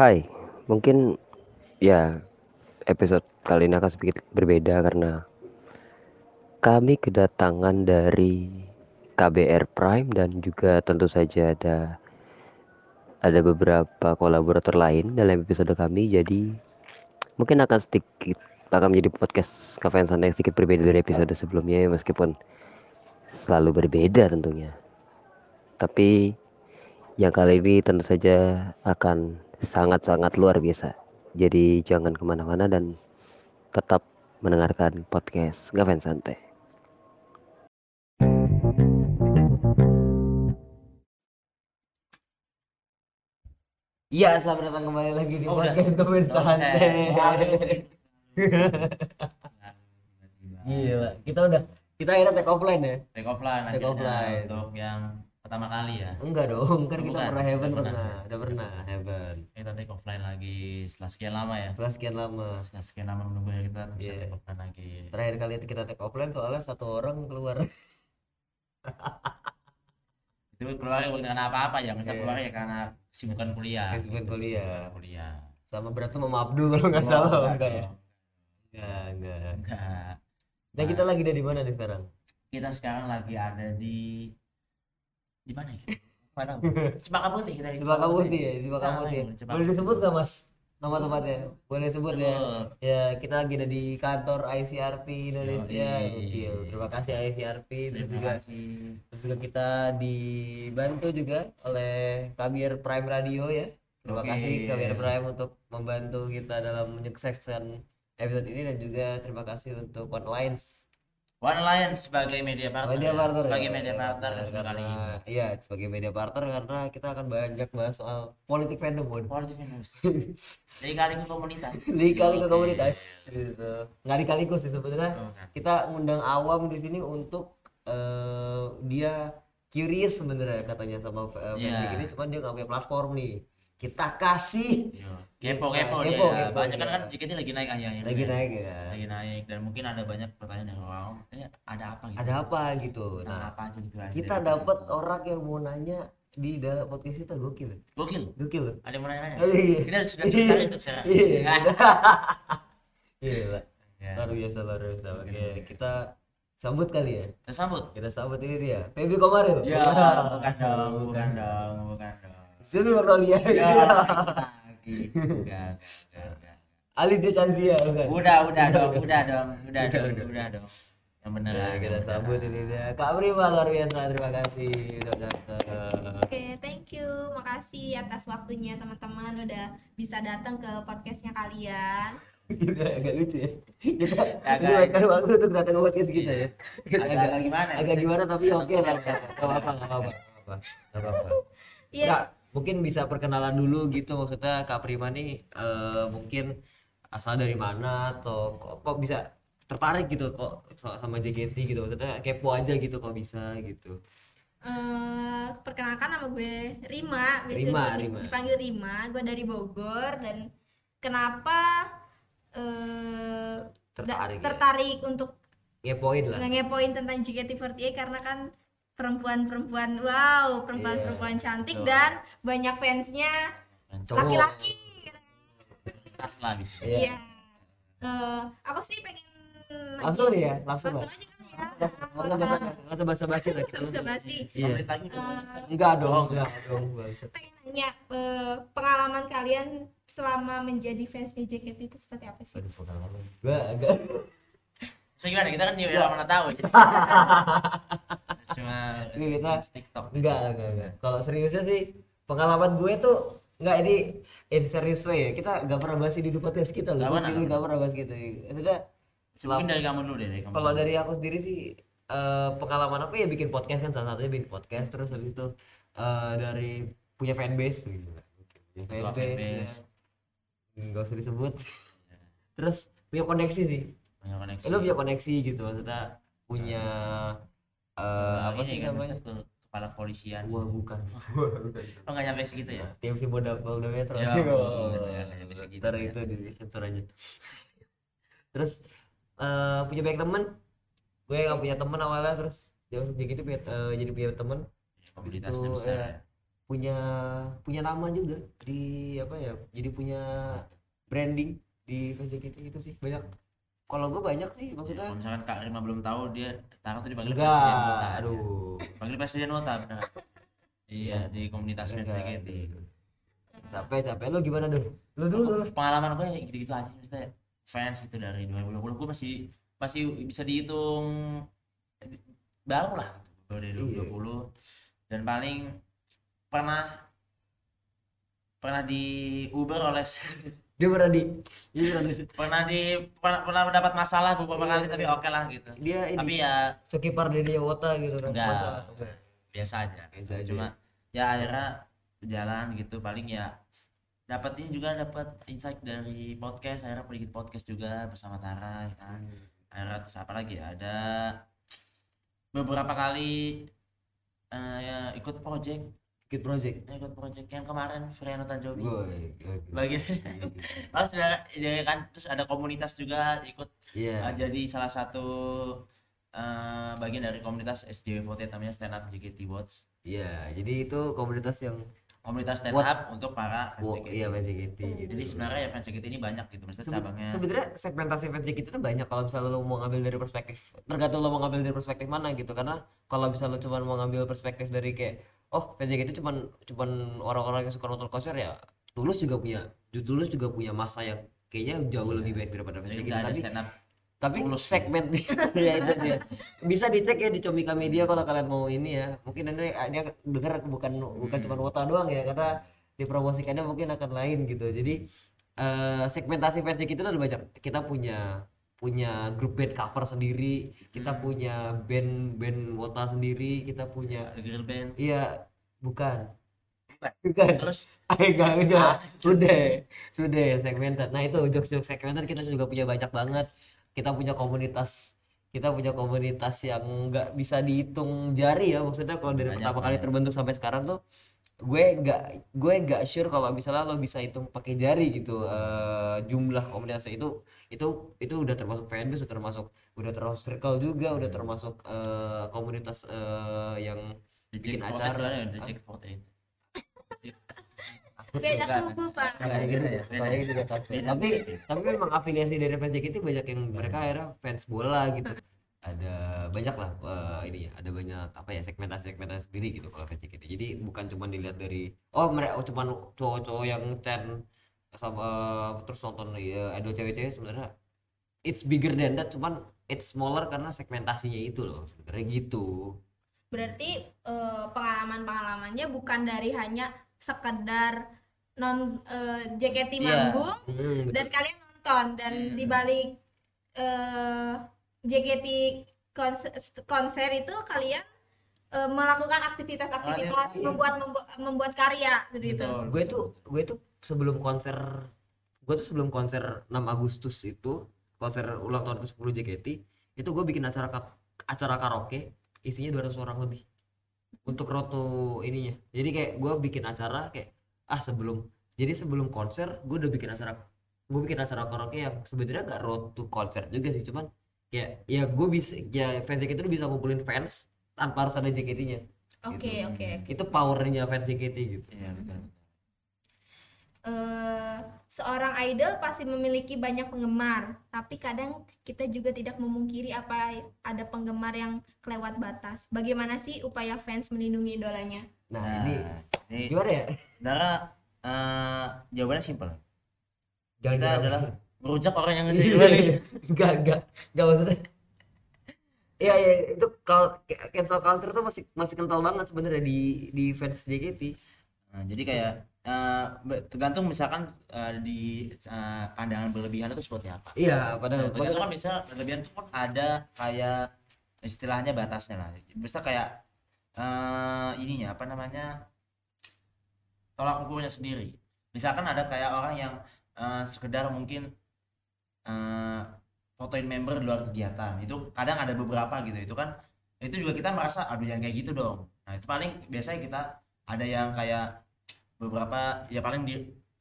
Hai, mungkin ya episode kali ini akan sedikit berbeda karena kami kedatangan dari KBR Prime dan juga tentu saja ada ada beberapa kolaborator lain dalam episode kami. Jadi mungkin akan sedikit akan menjadi podcast Cafe Santai yang sedikit berbeda dari episode sebelumnya ya, meskipun selalu berbeda tentunya. Tapi yang kali ini tentu saja akan sangat-sangat luar biasa. Jadi jangan ke mana-mana dan tetap mendengarkan podcast Gaven Santai. Iya, selamat datang kembali lagi di Oh, podcast Gaven Santai. Gila, kita udah kita akhirnya take offline ya? Take offline Take offline. untuk yang pertama kali ya. Enggak dong, kan kita pernah Heaven pernah. pernah, udah pernah Heaven. Kita take offline lagi setelah sekian lama ya. Setelah sekian lama. Setelah sekian lama menunggu ya kita bisa Iya. take offline lagi. Terakhir kali kita take offline soalnya satu orang keluar. Itu keluar karena apa-apa ya, misal Iya. keluar ya karena kesibukan kuliah. Kesibukan Gitu, kuliah. kesibukan kuliah. Sama berantem sama Abdul kalau nggak salah. enggak Enggak ya? dong. Enggak, enggak. Enggak. Nah, kita lagi ada di mana nih sekarang? Kita sekarang lagi ada di di mana ya? Mana? Cempaka Putih kita di Cempaka Putih ya, Cempaka Nah, Putih. Boleh disebut nggak Mas? Nama tempatnya? Boleh sebut ya. Sebut. Ya, kita lagi ada di kantor ICRP Indonesia. Terima kasih ICRP terus Terima juga kasih. terus juga kita dibantu juga oleh KBR Prime Radio ya. Terima kasih KBR Prime untuk membantu kita dalam menyukseskan episode ini dan juga terima kasih untuk One Lines One Lion sebagai media partner. media ya. partner Sebagai ya. media partner juga kali karena ini. iya sebagai media partner karena kita akan banyak bahas soal politik fandom Bun. Politik news. Dari kali ke komunitas. Dikali ke Oke. komunitas gitu. Nggak dikaliku sih sebenarnya Oh, kita ngundang awam di sini untuk eh, dia curious sebenarnya katanya sama uh, Iya. ini cuman dia nggak punya platform nih kita kasih Iya. Kepo kepo Kepo, dia. kepo, banyak kan iya. kan JKT lagi naik akhir-akhir. lagi naik ya Lagi naik dan mungkin ada banyak pertanyaan orang. Ini ada apa gitu? ada apa gitu Tentang nah apa aja gitu kita dapat orang yang mau nanya di dalam podcast kita gokil Gokil. gokil Ada yang mau nanya? Iya. Kita sudah Iya. sudah itu secara. Iya. Iya, Ya. luar biasa luar biasa. Oke, kita sambut kali ya. Kita sambut. Kita sambut ini dia, Feby Komaril. Ya, bukan dong, bukan dong, bukan dong. Sini Magnolia. Ya, lagi. Enggak, enggak, enggak. Ali Chanzia bukan? Udah, udah dong, udah dong, udah Udah, dong, udah. udah dong. Yang bener Nah, yang kita sambut ini dia. Kak Prima luar biasa. Terima kasih udah datang. Oke, thank you. Makasih atas waktunya teman-teman udah bisa datang ke podcastnya kalian. Kita agak lucu ya. Kita Agak- menyempatkan waktu untuk datang ke podcast kita ya. Kita Agak, agak gimana? agak gimana tapi oke lah. Nggak apa-apa, nggak apa-apa. Nggak apa-apa. Iya. Mungkin bisa perkenalan dulu gitu maksudnya Kak Prima nih eh, mungkin asal dari mana atau kok, kok bisa tertarik gitu kok sama JKT gitu maksudnya kepo aja gitu kok bisa gitu Eh, perkenalkan nama gue Rima, Rima, gue Rima. dipanggil Rima. Gue dari Bogor dan kenapa eh, da- tertarik ya? tertarik untuk ngepoin lah ngepoin tentang JKT48 karena kan perempuan-perempuan wow, perempuan-perempuan cantik Betul. dan banyak fansnya laki-laki. Tas lah bisa. Iya. Iya. Eh, aku sih pengen langsung nih ya langsung langsung lah aja kan ya. nggak usah basa nggak usah basi lah Bisa bisa basi. iya lagi udah. Eh, enggak dong enggak dong pengen nanya eh, pengalaman kalian selama menjadi fans di JKT itu seperti apa sih? Aduh, pengalaman gua agak So gimana? Kita kan Iya. ya mana tahu. Cuma Iya, kita- TikTok. enggak enggak enggak kalau seriusnya sih pengalaman gue tuh enggak ini in serious way ya kita nggak pernah bahas ini di podcast kita loh Nggak pernah. Bahas gitu Mungkin selama dari kamu dulu deh, dari kamu. kalau dulu. dari aku sendiri sih eh, pengalaman aku ya bikin podcast kan salah satunya bikin podcast terus habis itu eh, dari punya fanbase gitu. Fanbase fanbase. ya. usah disebut Iya. terus punya koneksi sih Punya koneksi. lu punya koneksi gitu maksudnya punya eh, Eh, apa sih kan, namanya kepala polisian. gua bukan Oh nggak nyampe segitu ya? TMC Polda Polda Metro Ya, Oh, bener, ya, ya, ntar ya. itu di sensor aja terus eh, punya banyak temen gue nggak punya temen awalnya terus dia masuk jadi gitu punya eh, jadi punya temen Komunitasnya itu, besar. ya. ya. punya punya nama juga di apa ya jadi punya branding di fans JKT itu sih banyak kalau gue banyak sih Ya, maksudnya kalau misalkan Kak Rima belum tahu dia sekarang tuh dipanggil presiden enggak. Wota aduh. Panggil presiden Wota benar iya di komunitas fans enggak. JKT capek capek. Lo gimana dulu lo dulu pengalaman gue ya gitu-gitu aja maksudnya fans itu dari 2020 gue masih masih bisa dihitung baru lah gitu, baru dari Iya. 2020 dan paling pernah pernah di Uber oleh dia pernah di dia pernah di pernah di pernah, pernah mendapat masalah beberapa Iya, kali tapi iya. oke lah gitu. Dia ini tapi ya Sokipar dari Wota gitu kan Enggak. Biasa aja Biasa aja. cuma ya akhirnya berjalan gitu. Paling ya dapat ini juga dapat insight dari podcast. Akhirnya bikin podcast juga bersama Tara ya kan. Akhirnya terus apa lagi? Ya ada beberapa kali eh, ya ikut project Kid Project. Ya, ikut project yang kemarin Friano Tanjobi Boy, bagi terus ada ya kan terus ada komunitas juga ikut Iya. eh, jadi salah satu eh, bagian dari komunitas SJW namanya Stand Up JKT Watch Iya, jadi itu komunitas yang komunitas stand What- up untuk para fans oh, JKT. iya fans JKT gitu. Jadi sebenarnya ya fans JKT ini banyak gitu, maksudnya Sebe- cabangnya. sebenarnya segmentasi fans JKT itu banyak kalau misalnya lo mau ngambil dari perspektif tergantung lo mau ngambil dari perspektif mana gitu. Karena kalau misalnya lo cuma mau ngambil perspektif dari kayak oh JKT cuman cuman orang-orang yang suka nonton konser ya Tulus juga punya Tulus juga punya masa yang kayaknya jauh lebih baik daripada ada tapi tapi Tulus. segmen ya itu dia. Bisa dicek ya di Comika Media kalau kalian mau ini ya. Mungkin nanti dia dengar bukan bukan Hmm. cuma wota doang ya karena dipromosikannya mungkin akan lain gitu. Jadi eh, segmentasi fans kita ada banyak. Kita punya punya grup band cover sendiri kita Hmm. punya band band wota sendiri kita punya girl band. iya bukan Bukan. Terus Ah, enggak, udah, Ah, udah, sudah segmented. Nah itu jokes-jokes segmented kita juga punya banyak banget. Kita punya komunitas, kita punya komunitas yang nggak bisa dihitung jari ya. Maksudnya kalau dari Banyak, pertama kali terbentuk sampai sekarang tuh, gue nggak, gue nggak sure kalau misalnya lo bisa hitung pakai jari gitu eh, jumlah komunitasnya itu, itu, itu udah termasuk fanbase, udah termasuk, udah termasuk circle juga, udah termasuk eh, komunitas eh, yang The Bikin acara. Beda kubu pak. Kayak gitu ya, kayak gitu. Beda. tapi tapi memang afiliasi dari fans JKT banyak yang mereka akhirnya fans bola gitu ada banyak lah eh, ini ya ada banyak apa ya segmentasi segmentasi sendiri gitu kalau fans JKT jadi bukan cuma dilihat dari oh mereka oh, cuman cowok-cowok yang chan sama terus nonton ya idol cewek-cewek sebenarnya it's bigger than that cuman it's smaller karena segmentasinya itu loh sebenarnya gitu berarti eh, pengalaman-pengalamannya bukan dari hanya sekedar non eh, JKT Iya. manggung Hmm, betul. dan kalian nonton dan Iya. di balik eh, JKT konser, konser itu kalian eh, melakukan aktivitas-aktivitas Aktivitas. membuat membu- membuat karya gitu. Betul. gue tuh gue tuh sebelum konser gue tuh sebelum konser 6 Agustus itu konser ulang tahun ke 10 JKT itu gue bikin acara ka- acara karaoke isinya 200 orang lebih untuk roto ininya jadi kayak gue bikin acara kayak ah sebelum jadi sebelum konser gue udah bikin acara gue bikin acara karaoke yang sebenarnya gak road to konser juga sih cuman ya ya gue bisa ya fans JKT itu bisa ngumpulin fans tanpa harus ada JKT-nya Oke Gitu. oke. itu powernya fans JKT gitu Iya, betul. Eh, seorang idol pasti memiliki banyak penggemar, tapi kadang kita juga tidak memungkiri apa ada penggemar yang kelewat batas. Bagaimana sih upaya fans melindungi idolanya? nah, Nah, ini ini gimana ya sebenarnya eh, jawabannya simpel. Kita adalah merujak orang yang Iya, ngejadi iya, iya. Enggak, enggak. Enggak maksudnya. Iya, iya, itu cancel culture tuh masih masih kental banget sebenarnya di di fans JKT. Nah, jadi kayak eh, be- tergantung misalkan eh, di eh, pandangan berlebihan itu seperti apa. Iya, padahal Nah, tergantung kan bisa berlebihan itu pun ada kayak istilahnya batasnya lah. Bisa kayak eh, ininya apa namanya tolak ukurnya sendiri. Misalkan ada kayak orang yang eh, sekedar mungkin eh, fotoin member di luar kegiatan. Itu kadang ada beberapa gitu itu kan itu juga kita merasa aduh jangan kayak gitu dong. Nah itu paling biasanya kita ada yang kayak beberapa ya paling di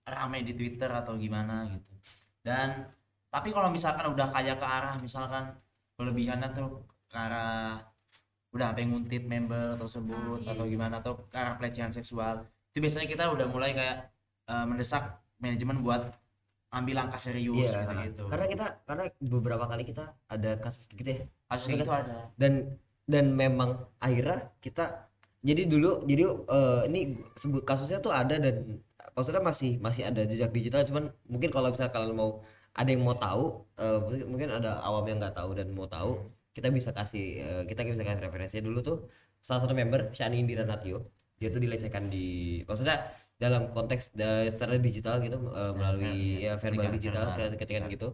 rame di Twitter atau gimana gitu. Dan tapi kalau misalkan udah kayak ke arah misalkan kelebihannya tuh ke arah udah sampai nguntit member tersebut Ah, iya. atau gimana atau ke arah pelecehan seksual itu biasanya kita udah mulai kayak eh, mendesak manajemen buat ambil langkah serius Iya, gitu gitu. karena kita karena beberapa kali kita ada kasus gitu ya. Kasus kayak gitu ada. dan dan memang akhirnya kita jadi dulu jadi eh, ini sebut kasusnya tuh ada dan maksudnya masih masih ada jejak digital. Cuman mungkin kalau misalnya kalian mau ada yang mau tahu eh, mungkin, ada awam yang nggak tahu dan mau tahu kita bisa kasih eh, kita bisa kasih referensinya. Dulu tuh salah satu member Shani Indira Natio dia tuh dilecehkan di maksudnya dalam konteks eh, secara digital gitu eh, melalui ya. verbal Ketika- digital ketika- ketika gitu.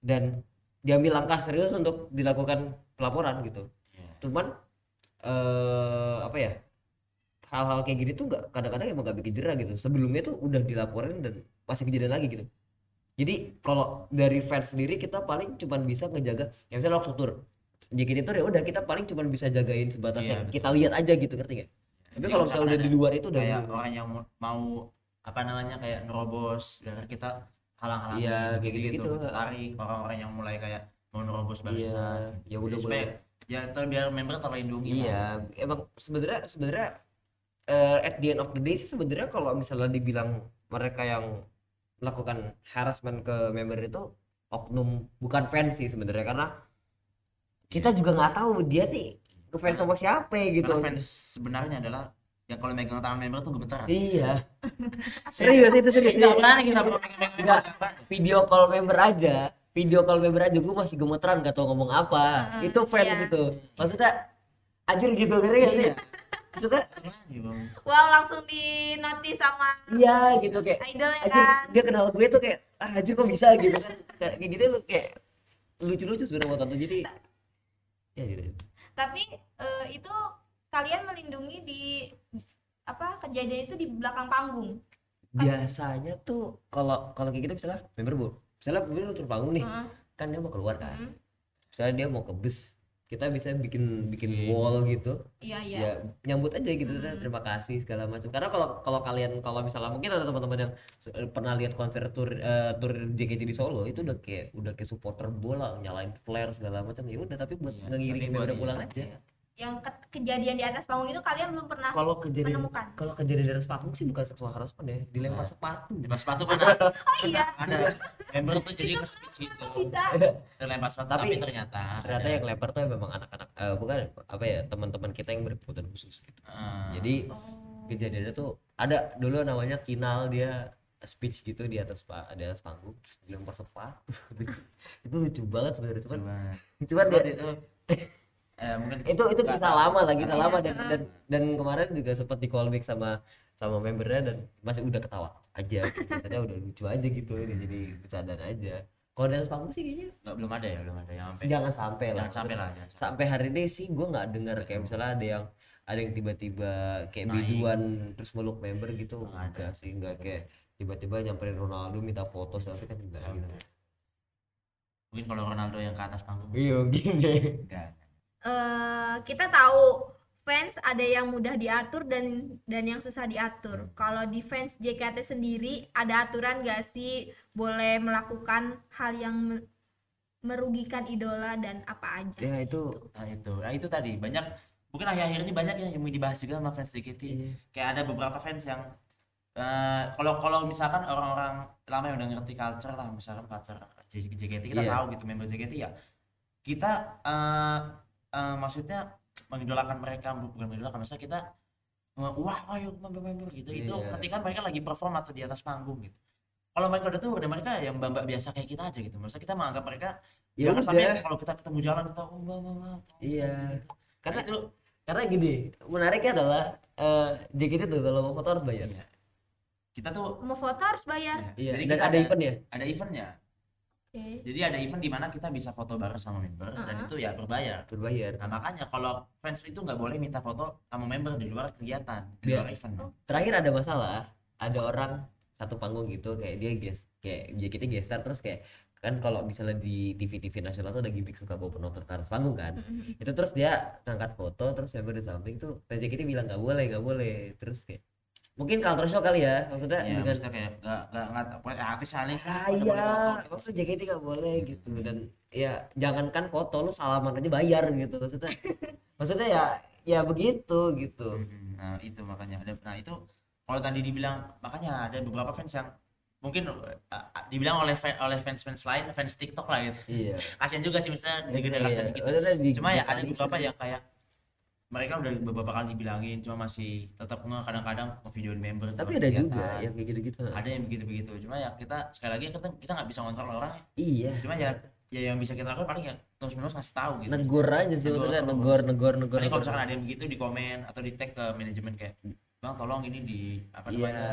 Dan diambil langkah serius untuk dilakukan pelaporan gitu. Iya. cuman eh apa ya hal-hal kayak gini tuh nggak kadang-kadang emang gak bikin jerah gitu. Sebelumnya tuh udah dilaporin dan masih kejadian lagi gitu. Jadi kalau dari fans sendiri kita paling cuman bisa ngejaga ya misalnya waktu tur. JKT Tour ya udah kita paling cuman bisa jagain sebatas Iya, yang betul. kita lihat aja gitu ngerti gak? Tapi kalau misalnya udah di luar itu udah kayak orang yang mau, apa namanya kayak nerobos gara kita halang-halangi Iya, kayak gitu-gitu. tarik orang-orang yang mulai kayak mau nerobos iya barisan ya Jadi udah supaya boleh ya biar member terlindungi. Iya, emang sebenarnya sebenarnya eh, at the end of the day sih sebenarnya kalau misalnya dibilang mereka yang melakukan harassment ke member itu oknum bukan fans sih sebenarnya karena kita juga nggak tahu dia nih ngefans sama siapa gitu. karena fans sebenarnya adalah yang kalau megang tangan member tuh gemetar Iya. serius itu serius. Nggak berani kita kalau megang member Nggak. Video call member aja, video call member aja gue masih gemeteran gak tau ngomong apa. Heeh, itu fans iya. itu. Maksudnya anjir gitu gak sih? Iya. Maksudnya Berani, Bang. wow langsung di notice sama iya gitu kayak idolnya anjir kan dia kenal gue tuh kayak ah, anjir kok bisa gitu kan kayak gitu kayak lucu-lucu sebenarnya buat tonton jadi ya gitu tapi eh, itu kalian melindungi di apa kejadian itu di belakang panggung. Biasanya tuh kalau kalau kayak gitu misalnya member bu misalnya member turun panggung nih Heeh, kan dia mau keluar kan. Heeh. misalnya dia mau ke bus kita bisa bikin bikin Oke. wall gitu iya iya ya nyambut aja gitu Hmm. terima kasih segala macam karena kalau kalau kalian kalau misalnya mungkin ada teman-teman yang se- pernah lihat konser tour eh, tour JKT di Solo itu udah kayak udah kayak supporter bola nyalain flare segala macam ya udah tapi buat Iya, member iya. pulang aja yang ke- kejadian di atas panggung itu kalian belum pernah kalau kejadian menemukan? kalau kejadian dari sepatu sih bukan seksual harassment ya dilempar Nah. sepatu. Lepas sepatu kan ada, oh iya. Ada. Member tuh jadi ke speech gitu bisa. Terlempar sepatu Tapi- tapi, ternyata ternyata ada. yang lempar tuh memang anak-anak eh, bukan apa ya teman-teman kita yang berkebutuhan khusus gitu. Ah. jadi oh. kejadiannya tuh ada. Dulu namanya Kinal dia speech gitu di atas pa- di atas panggung terus dilempar sepatu. Itu lucu banget sebenarnya cuman cuman Buat dia- itu eh, mungkin itu itu nggak kisah tahu. lama lah kisah lama dan, dan dan kemarin juga sempat di callback sama sama membernya dan masih udah ketawa aja. Katanya udah lucu aja gitu udah jadi bercandaan aja. Kalau di atas panggung sih kayaknya nggak belum ada ya belum ada yang sampai. Jangan sampai lah. Jangan sampai lah jangan sampai. sampai hari ini sih gue nggak dengar kayak misalnya ada yang ada yang tiba-tiba kayak Naik. biduan terus meluk member gitu. Nggak ada. enggak sih enggak kayak tiba-tiba nyamperin Ronaldo minta foto selfie kan enggak gitu mungkin kalau Ronaldo yang ke atas panggung. Iya gini enggak Eh, kita tahu fans ada yang mudah diatur dan dan yang susah diatur. Kalau di fans JKT sendiri ada aturan gak sih boleh melakukan hal yang me- merugikan idola dan apa aja? ya itu nah itu nah itu tadi banyak mungkin akhir-akhir ini banyak yang dibahas juga sama fans JKT Iya. kayak ada beberapa fans yang eh, kalau kalau misalkan orang-orang lama yang udah ngerti culture lah misalkan culture JKT kita Iya. tahu gitu member JKT ya kita eh, eh, maksudnya mengidolakan mereka bukan mengidolakan maksudnya kita wah ayo member-member gitu itu Iya. ketika mereka lagi perform atau di atas panggung gitu kalau mereka udah tuh udah mereka yang mbak biasa kayak kita aja gitu maksudnya kita menganggap mereka ya jangan sampai kalau kita ketemu jalan kita oh mbak mbak mbak tolong," Iya. gitu. karena itu karena gini menariknya adalah eh JKT tuh kalau mau foto harus bayar Iya. kita tuh Mau foto harus bayar. iya jadi dan kita ada eventnya ada eventnya Oke. jadi ada event di mana kita bisa foto bareng sama member dan Uh-uh. itu ya berbayar berbayar nah makanya kalau fans itu nggak boleh minta foto sama member di luar kegiatan di Iya. luar event Oh. terakhir ada masalah ada orang satu panggung gitu kayak dia guest kayak JKT gestar terus kayak kan kalau misalnya di TV-TV nasional tuh ada gimmick suka bawa penonton ke atas panggung kan itu terus dia ngangkat foto terus member di samping tuh fans JKT bilang nggak boleh nggak boleh terus kayak mungkin culture shock kali ya maksudnya ya dengan maksudnya kayak nggak nggak nggak pokoknya artis saling ah iya. maksudnya JKT nggak boleh gitu dan ya jangankan foto lu salaman aja bayar gitu maksudnya. Maksudnya ya ya begitu gitu. Nah itu makanya. Ada nah itu kalau tadi dibilang makanya ada beberapa fans yang mungkin uh, dibilang oleh fan, oleh fans fans lain fans TikTok lah gitu. Iya. Kasian juga sih misalnya di Iya, generasi iya. Maksudnya di- cuma ya di- ada di- beberapa yang kayak mereka udah beberapa kali dibilangin cuma masih tetap nge kadang-kadang ngevideoin member tapi ada juga yang kayak gitu-gitu. Ada yang begitu-begitu cuma ya kita sekali lagi kita kita nggak bisa ngontrol orang ya. iya. Cuma ya ya yang bisa kita lakukan paling ya terus menerus ngasih tahu gitu. Negor aja sih Negor maksudnya negor negor negor kalau misalkan ada yang begitu di komen atau di tag ke manajemen kayak bang tolong ini di apa iya. namanya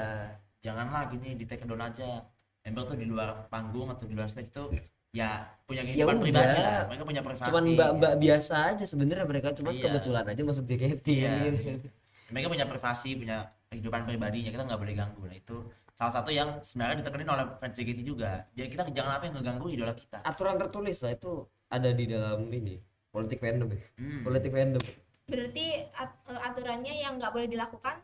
janganlah gini di tag ke don aja. Member tuh di luar panggung atau di luar stage tuh ya punya kehidupan udah. pribadi lah mereka punya privasi cuman mbak-mbak biasa aja sebenarnya mereka cuma Iya. kebetulan aja masuk JKT Iya. gitu. mereka punya privasi punya kehidupan pribadinya kita nggak boleh ganggu nah itu salah satu yang sebenarnya ditekenin oleh fans JKT juga jadi kita jangan apa yang ngeganggu idola kita aturan tertulis lah itu ada di dalam ini politik fandom ya. Hmm. politik fandom berarti at- eh, aturannya yang nggak boleh dilakukan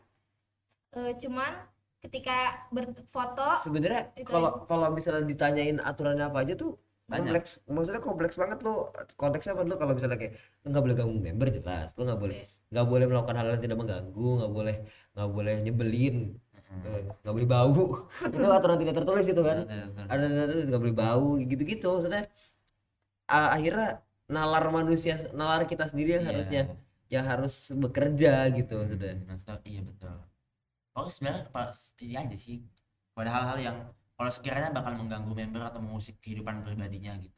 eh, cuman ketika berfoto sebenarnya kalau kalau misalnya ditanyain aturannya apa aja tuh Banyak. kompleks. Maksudnya kompleks banget lo konteksnya apa? Lo kalau misalnya kayak lo nggak boleh ganggu member jelas. Lo nggak boleh nggak boleh melakukan hal yang tidak mengganggu nggak boleh nggak boleh nyebelin Hmm. eh, nggak boleh bau. Itu aturan tidak tertulis itu kan? Ada nggak boleh bau gitu-gitu. Maksudnya a- akhirnya nalar manusia nalar kita sendiri yang Iya. harusnya yang harus bekerja gitu maksudnya. Hmm, iya betul. Oh sebenarnya pas ini aja sih. Pada hal-hal yang kalau sekiranya bakal mengganggu member atau mengusik kehidupan pribadinya gitu.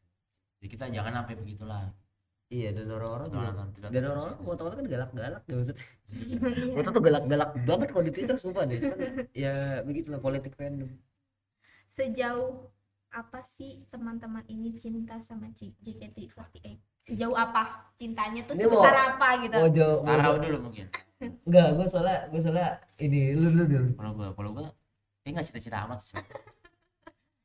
Jadi kita jangan sampai begitulah. Iya dan orang-orang juga dan orang-orang foto-foto kan galak-galak ya maksudnya. Iya. foto tuh galak-galak banget kalau di Twitter sumpah deh. Cuman, ya begitulah politik fandom sejauh apa sih teman-teman ini cinta sama J- JKT48 sejauh apa? Cintanya tuh Ini mau- sebesar apa gitu? mau jauh mau Tarau jauh- dulu mungkin. Enggak gue soalnya gue soalnya ini lu lu dulu. Kalau gua kalau gua ini nggak cita-cita amat sih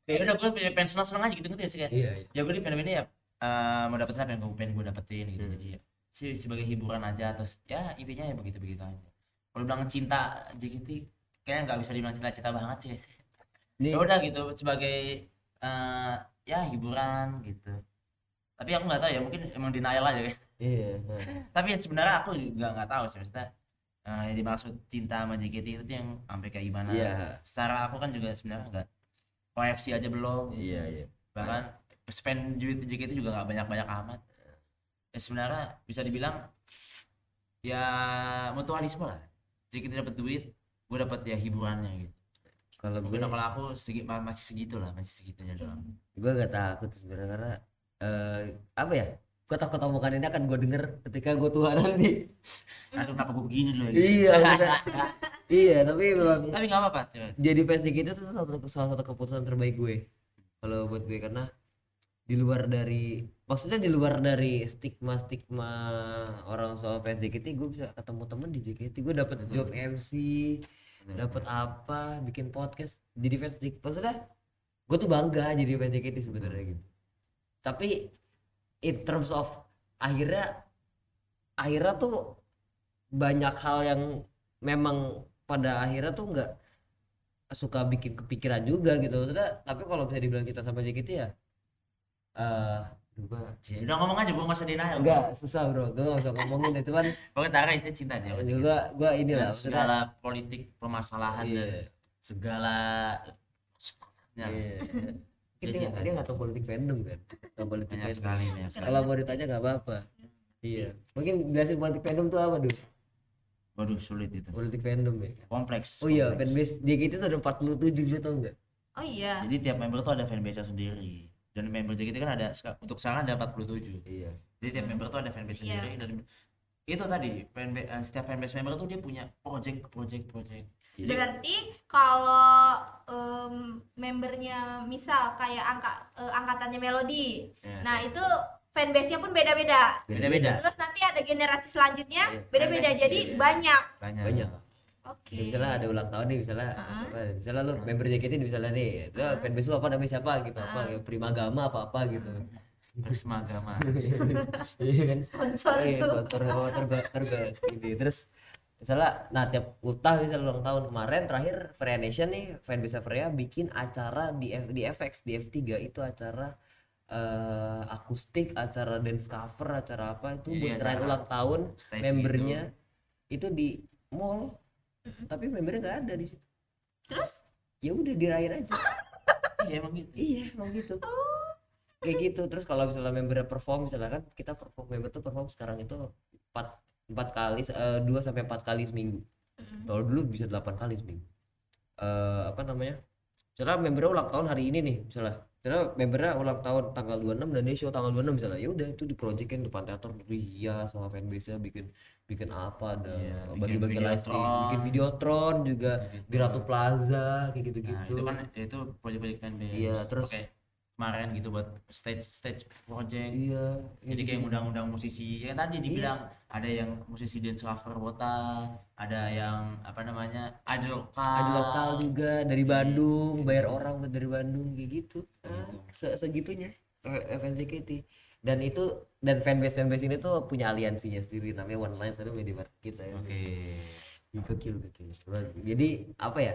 ya udah punya pengen senang-senang aja gitu ngerti gak sih kayak iya iya. Ya gue di film ini ya eh, mau dapetin apa yang gue pengen gue dapetin gitu. Hmm. jadi ya, sih sebagai hiburan aja terus ya intinya ya begitu begitu aja. Kalau bilang cinta JKT kayaknya nggak bisa dibilang cinta-cinta banget sih ya udah gitu sebagai eh, ya hiburan gitu. Tapi aku nggak tahu ya mungkin emang denial aja kayak iya nah. tapi sebenarnya aku juga nggak tahu sih maksudnya eh, yang dimaksud cinta sama JKT itu yang sampai kayak gimana. Iya. Secara aku kan juga sebenarnya nggak OFC aja belum. Iya iya. Bahkan spend duit di JKT juga nggak banyak-banyak amat. Ya sebenarnya bisa dibilang ya mutualisme lah. JKT dapat duit gue dapat ya hiburannya gitu. Kalau gue kalau aku segi, ma- masih segitu lah masih segitunya doang. Gue gak takut sebenarnya karena eh, apa ya gue takut omongan ini akan gue denger ketika gue tua nanti. Aduh kenapa gue begini dulu ya? Gitu. iya maksudnya, iya tapi memang tapi nggak apa-apa jadi fans JKT itu salah satu, salah satu keputusan terbaik gue. Kalau buat gue karena di luar dari maksudnya di luar dari stigma stigma orang soal fans JKT gue bisa ketemu temen di JKT gue dapet Betul. job MC dapat apa bikin podcast jadi fans JKT maksudnya gue tuh bangga jadi fans JKT sebenarnya gitu. Tapi in terms of akhirnya akhirnya tuh banyak hal yang memang pada akhirnya tuh nggak suka bikin kepikiran juga gitu. Maksudnya tapi kalau bisa dibilang kita sama JKT ya eh gua Ya, udah ngomong aja gue nggak usah denial. Enggak susah bro. Gue nggak usah ngomongin ya cuman pokoknya Tara itu cinta dia juga inilah Dan maksudnya segala politik permasalahan dan iya, segala ya, iya. Dia dia cinta. dia nggak tahu politik fandom kan? Tahu politik banyak fandom sekali banyak sekali. Kalau mau ditanya nggak apa-apa. Iya. Mungkin jelasin politik fandom tuh apa dulu waduh sulit itu. Politik fandom ya. Kompleks oh iya fanbase. JKT tuh ada 47 lu tau nggak? Oh iya. Jadi tiap member tuh ada fanbase sendiri. Dan member JKT kan ada untuk sekarang ada 47 iya. Jadi tiap member tuh ada fanbase Iya. sendiri dan itu tadi fanbase eh, setiap fanbase member tuh dia punya project project project jadi berarti kalau em, membernya misal kayak angka eh, angkatannya melodi ya, nah itu fanbase-nya pun beda-beda. Beda-beda. Terus nanti ada generasi selanjutnya Iya, beda-beda jadi beda. banyak. Banyak. Banyak. Oke. Ya, misalnya ada ulang tahun nih misalnya apa, misalnya lu member JKT nih, misalnya nih lu Uh-uh. fanbase lu apa namanya siapa gitu apa Uh-uh. ya, Primagama apa apa gitu. Prisma agama iya kan? Sponsor iya itu sponsor terga terga ini terus misalnya nah tiap ultah misalnya ulang tahun. Kemarin terakhir Freya Nation nih fanbase Freya bikin acara di F, di FX di F3 itu acara eh, akustik acara dance cover acara apa. Itu Iya, buat acara ulang tahun. stage membernya itu. di mall. Tapi membernya nggak ada di situ. Terus? Ya udah dirayain aja. Iya emang gitu. Iya emang gitu. Kayak gitu. Terus kalau misalnya membernya perform misalnya kan kita perform member tuh perform sekarang itu empat empat kali eh, dua sampai empat kali seminggu. Kalau dulu bisa delapan kali seminggu. Eh apa namanya? Misalnya membernya ulang tahun hari ini nih misalnya. Misalnya membernya ulang tahun tanggal 26 dan dia show tanggal 26 misalnya. Ya udah itu diprojekin depan teater iya sama fanbase nya bikin bikin apa ada bikin bagi-bagi live stream Videotron. bikin videotron juga. Gitu. di Ratu Plaza kayak gitu-gitu. Nah, itu kan itu proyek-proyek fanbase. Iya, terus- Pakai kemarin gitu buat stage stage project. iya Jadi kayak undang-undang musisi. Ya tadi dibilang ada yang musisi dance cover wota, ada yang apa namanya? idol lokal. ada lokal juga dari Bandung bayar orang dari Bandung kayak gitu Ah, se segitunya FNJKT dan itu dan fanbase fanbase ini tuh punya aliansinya sendiri namanya One Line sama Media Market kita ya Oke. gokil gokil jadi apa ya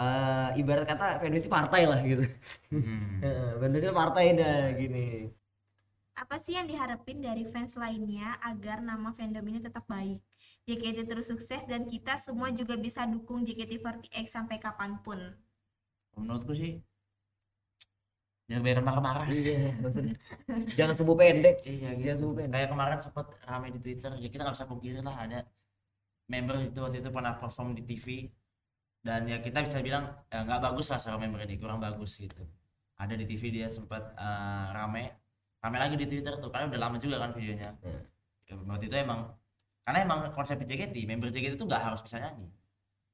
eh ibarat kata fanbase itu partai lah gitu Hmm. Itu partai dah gini Apa sih yang diharapin dari fans lainnya agar nama fandom ini tetap baik? JKT terus sukses dan kita semua juga bisa dukung JKT48 sampai kapan pun. Menurutku sih jangan biarin marah-marah. iya maksudnya jangan sembuh pendek Iya jangan sembuh pendek Kayak kemarin sempat ramai di Twitter, ya kita nggak bisa pungkiri lah ada member itu waktu itu pernah perform di TV dan ya kita bisa bilang ya nggak bagus lah secara member ini kurang bagus gitu. Ada di TV dia sempat eh, rame, rame lagi di Twitter tuh karena udah lama juga kan videonya. Hmm. Ya, waktu itu emang karena emang konsep JKT, member JKT itu nggak harus bisa nyanyi,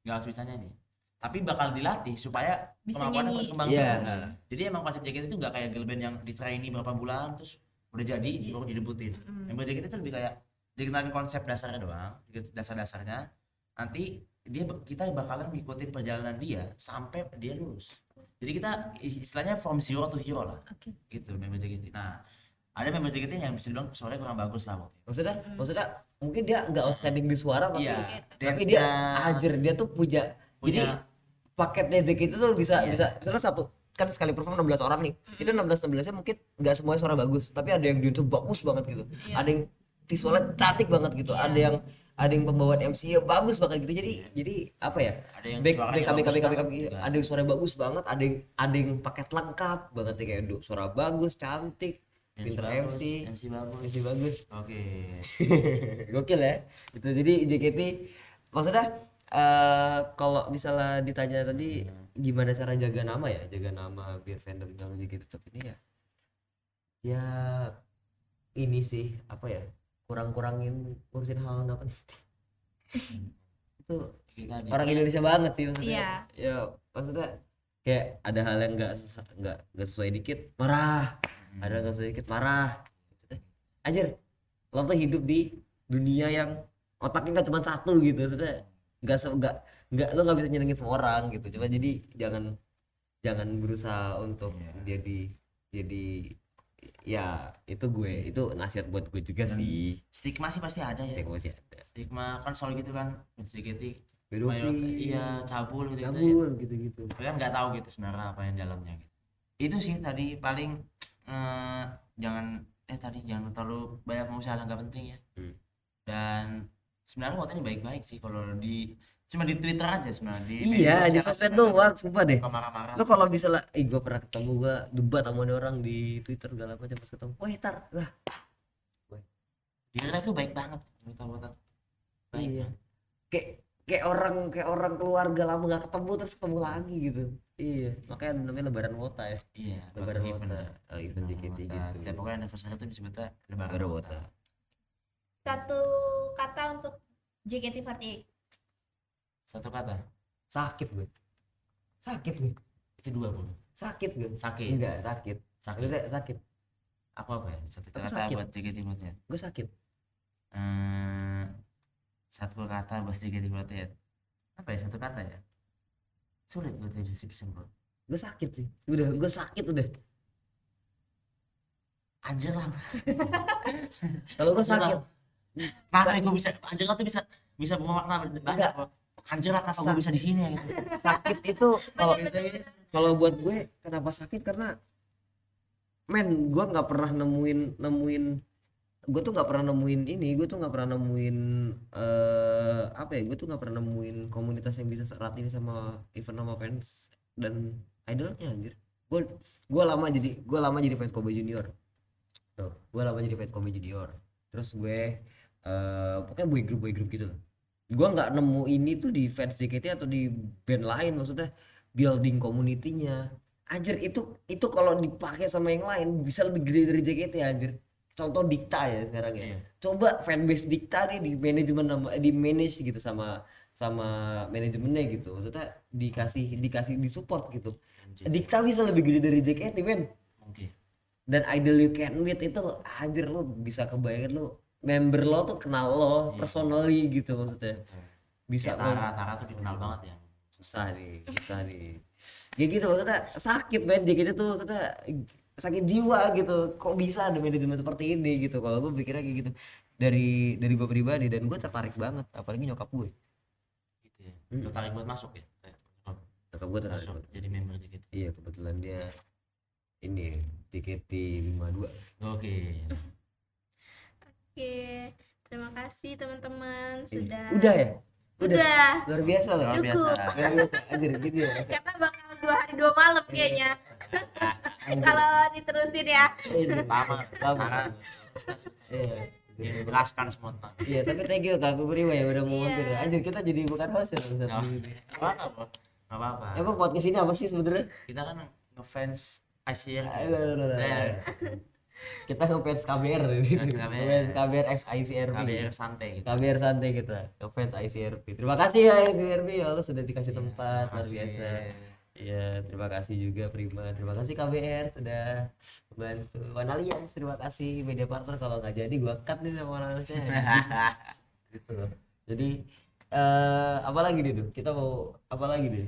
nggak harus bisa nyanyi, tapi bakal dilatih supaya Bisa kemampuannya nyanyi. berkembang Iya. terus. Jadi emang konsep JKT itu nggak kayak girl band yang di trainee berapa bulan terus udah jadi Iya. baru didebutin. Mm. Member JKT itu lebih kayak dikenalin konsep dasarnya doang, dasar-dasarnya. Nanti dia kita bakalan ngikutin perjalanan dia sampai dia lulus. Jadi kita istilahnya from zero to hero lah. Oke. Gitu member JKT. Nah, ada member JKT yang bisa dibilang suaranya kurang bagus lah waktu itu. maksudnya Mm. maksudnya mungkin dia nggak outstanding di suara tapi Iya. tapi dia Dance-nya ajar dia tuh punya jadi paketnya JKT itu tuh bisa Iya. bisa misalnya satu kan sekali perform 16 orang nih itu 16 16 nya mungkin nggak semuanya suara bagus tapi ada yang dance bagus banget gitu Iya. ada yang visualnya cantik banget gitu Iya. ada yang ada yang pembawaan MC nya bagus banget gitu. Jadi jadi apa ya? Ada yang back back kami ada yang suara bagus banget. Ada yang ada yang paket lengkap banget nih kayak suara bagus cantik pinter MC MC bagus. MC bagus. Oke. gokil ya? Itu jadi JKT maksudnya eh kalau misalnya ditanya tadi gimana cara jaga nama ya? Jaga nama biar fandom nama JKT tetap ini ya? Ya ini sih apa ya kurang-kurangin ngurusin hal nggak penting itu Kita di- orang Indonesia banget sih maksudnya Iya. ya maksudnya kayak ada hal yang nggak nggak nggak sesuai dikit marah Hmm. ada nggak sesuai dikit marah anjir lo tuh hidup di dunia yang otaknya nggak cuma satu gitu maksudnya nggak nggak nggak lo nggak bisa nyenengin semua orang gitu cuma jadi jangan jangan berusaha untuk Iya. jadi jadi ya itu gue itu nasihat buat gue juga Dan sih stigma sih pasti ada ya. Stigma masih ada Stigma kan selalu gitu kan, JKT pedofil iya cabul gitu, cabul gitu gitu Tapi kan nggak tahu gitu sebenarnya apa yang dalamnya gitu. Itu sih tadi paling eh, jangan eh tadi jangan terlalu banyak mengusaha nggak penting ya. Hmm. Dan sebenarnya waktu ini baik-baik sih kalau di cuma di Twitter aja sebenarnya di iya di sosmed doang sumpah deh marah-marah. lo kalau bisa lah ih gue pernah ketemu gue debat sama ada orang di twitter segala macam pas ketemu wah tar wah Di real life tuh baik banget menurut. Baik. iya kayak kayak orang kayak orang keluarga lama nggak ketemu terus ketemu lagi gitu iya makanya namanya lebaran wota ya Iya, lebaran wota oh, event JKT Wota. gitu Ya, pokoknya anniversary itu disebutnya lebaran wota Satu kata untuk JKT48. Satu kata. sakit gue sakit gue Itu dua puluh. sakit gue Sakit. enggak sakit Sakit. enggak sakit Apa apa ya? Satu kata sakit. buat JKT48. gue sakit Hmm, satu kata buat JKT48. Apa ya satu kata ya? Sulit buat description bro. gue sakit sih udah gue sakit udah Anjir lah. kalau gue sakit Kenapa gue bisa anjir lah tuh bisa bisa bermakna banyak. Anjir lah kenapa gue bisa di sini ya gitu. sakit itu kalau kalau buat gue kenapa sakit? Karena men gue nggak pernah nemuin nemuin gue tuh nggak pernah nemuin ini gue tuh nggak pernah nemuin eh apa ya gue tuh nggak pernah nemuin komunitas yang bisa serat ini sama event sama fans dan idolnya anjir. Gue gue lama jadi gue lama jadi fans Kobe Junior. Tuh gue lama jadi fans Kobe Junior. Terus gue eh pokoknya boy group boy group gitu lah gue nggak nemu ini tuh di fans JKT atau di band lain maksudnya building community-nya. Anjir itu itu kalau dipakai sama yang lain bisa lebih gede dari JKT anjir. Contoh Dikta ya sekarang ya. Iya. coba fanbase Dikta nih di manajemen sama- di manage gitu sama sama manajemennya gitu. Maksudnya dikasih dikasih disupport gitu. Anjir. Dikta bisa lebih gede dari JKT men. Mungkin dan idol you can meet itu anjir lo bisa kebayangin lo member lo tuh kenal lo Iya. personally gitu maksudnya. Bisa lo Tara Tara tuh dikenal banget ya. Susah nih susah nih ya gitu maksudnya sakit men. JKT tuh maksudnya sakit jiwa gitu. Kok bisa ada manajemen seperti ini gitu? Kalau gue pikirnya kayak gitu. Dari dari gue pribadi dan gue tertarik banget apalagi nyokap gue gitu ya. Hmm. tertarik buat masuk ya? Oh, nyokap gue tertarik masuk banget. jadi member JKT iya kebetulan dia ini JKT 52 oke Oke, terima kasih teman-teman Iya. sudah. udah ya Udah. luar biasa loh luar Cukup. biasa luar biasa anjir gitu ya Karena bakal dua hari dua malam kayaknya. Kalau diterusin ya. lama Lama. Tara iya dia menjelaskan semua tentang iya tapi thank you kak Prima ya udah mau Iya. mampir anjir kita jadi bukan host ya. Nggak apa-apa. Nggak apa-apa emang podcast ini apa sih sebenarnya kita kan ngefans ICR Aduh, aduh, aduh, kita ngefans KBR Ngefans KBR. ngefans KBR X ICRP KBR santai gitu KBR santai kita ngefans ICRP terima kasih ya ICRP ya Allah sudah dikasih tempat luar biasa Iya, terima kasih juga Prima. Terima kasih KBR sudah membantu. Wanalians, terima kasih media partner kalau nggak jadi gua cut nih sama Wanaliansnya. gitu loh. Jadi eh apa lagi deh, Duh? Kita mau apa lagi deh?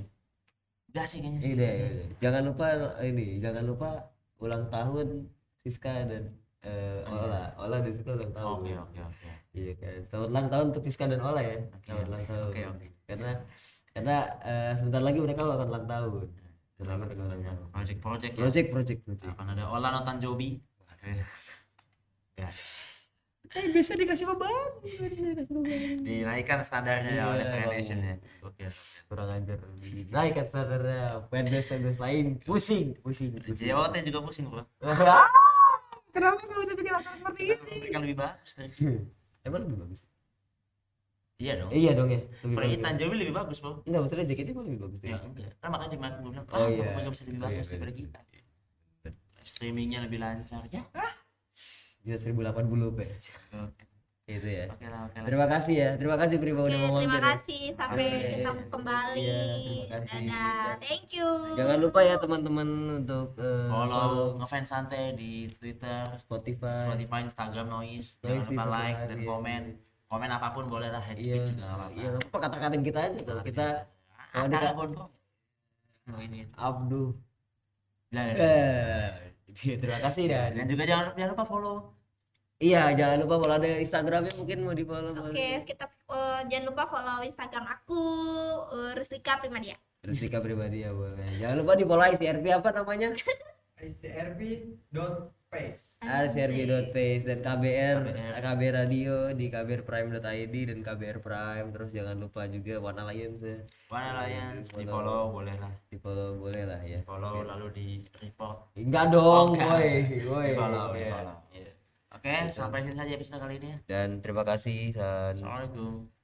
udah sih kayaknya sih. Jangan lupa ini, jangan lupa ulang tahun Siska dan iya. Ola. Ola di situ ulang tahun. oke oke oke Iya kan. Selamat ulang tahun untuk Siska dan Ola ya. Oke, Selamat ulang tahun. oke, oke. Karena karena eh, sebentar lagi mereka akan ulang tahun. Sebentar lagi mereka ulang tahun. project project ya Project, project, project. akan ada Ola Notan Jobi ya Eh, biasa dikasih beban. dinaikkan standarnya ya oleh Iya, Fire Bang. Nation ya oke Kurang ajar. Naikkan standarnya. Fanbase fanbase lain pusing, pusing, pusing. JOT juga pusing bro Kenapa nggak bisa bikin acara seperti ini? mereka lebih bagus dari Emang lebih bagus. iya dong Iya dong ya. Notan Jobi lebih bagus bro Enggak, maksudnya JKT emang lebih bagus ya ya. enggak kan makanya di gue bilang Oh, ah iya. mereka bisa lebih iya, bagus iya. daripada kita streamingnya lebih lancar ya Bisa 1080p. oke Itu ya. oke lah oke lah Terima kasih ya. Terima kasih Prima Oke, udah mau terima ya. kasih sampai Oke. ketemu kembali. Iya, terima kasih. Dadah. Thank you. Jangan lupa ya teman-teman untuk eh, follow ngefans santai di Twitter Spotify. Spotify, Instagram, Noise. Noise Jangan lupa like dan iya. komen. Komen apa pun boleh lah, hate Iya, speech juga nggak apa-apa. iya, kata-katain kita aja kalau kita kalau ada. Oh, ini. Abdu. Nah, Eh, terima kasih dan Dan juga jangan, jangan lupa follow. Iya jangan lupa kalau ada Instagramnya mungkin mau di follow Oke, kita eh, jangan lupa follow Instagram aku eh, Ruslika Primadia. Rustika pribadi ya boleh. Jangan lupa di follow ICRP apa namanya? ICRB.pace ICRP.pace dan KBR, KBR. KBR Radio di kbrprime.id dan KBR Prime. Terus jangan lupa juga Warna Lions ya. Mana Alliance di Follow. follow boleh lah. Di follow boleh lah ya. Di follow lalu di report. Enggak dong, woi, woi. Di follow, di Iya. follow. Iya. Oke, sampai sini saja episode kali ini ya. Dan terima kasih San. Assalamualaikum.